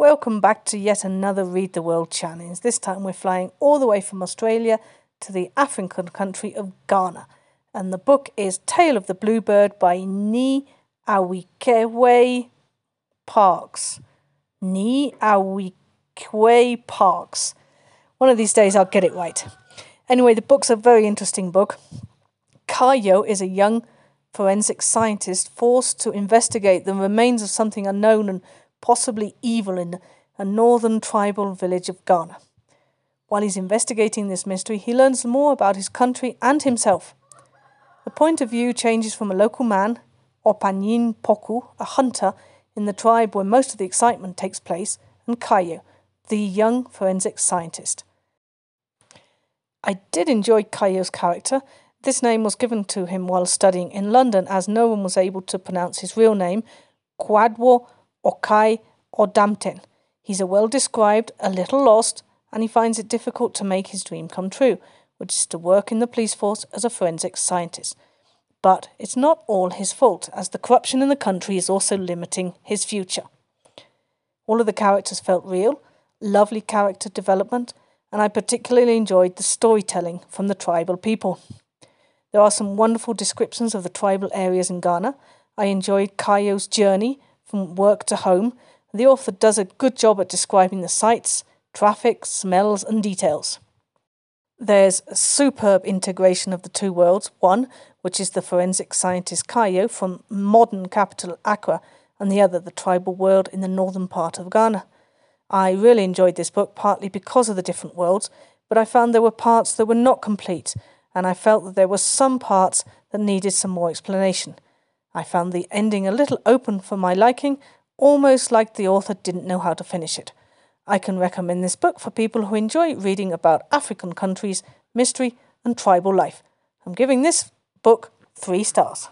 Welcome back to yet another Read the World challenge. This time we're flying all the way from Australia to the African country of Ghana. And the book is Tail of the Blue Bird by Nii Ayikwei Parkes. Nii Ayikwei Parkes. One of these days I'll get it right. Anyway, the book's a very interesting book. Kayo is a young forensic scientist forced to investigate the remains of something unknown and possibly evil in a northern tribal village of Ghana. While he's investigating this mystery, he learns more about his country and himself. The point of view changes from a local man, Opanyin Poku, a hunter in the tribe where most of the excitement takes place, and Kayo, the young forensic scientist. I did enjoy Kayo's character. This name was given to him while studying in London as no one was able to pronounce his real name, Kwadwo Okai Odamten. He's a well described, a little lost, and he finds it difficult to make his dream come true, which is to work in the police force as a forensic scientist. But it's not all his fault, as the corruption in the country is also limiting his future. All of the characters felt real, lovely character development, and I particularly enjoyed the storytelling from the tribal people. There are some wonderful descriptions of the tribal areas in Ghana. I enjoyed Kayo's journey from work to home, the author does a good job at describing the sights, traffic, smells, and details. There's a superb integration of the two worlds one, which is the forensic scientist Kayo from modern capital Accra, and the other, the tribal world in the northern part of Ghana. I really enjoyed this book, partly because of the different worlds, but I found there were parts that were not complete, and I felt that there were some parts that needed some more explanation. I found the ending a little open for my liking, almost like the author didn't know how to finish it. I can recommend this book for people who enjoy reading about African countries, mystery, and tribal life. I'm giving this book three stars.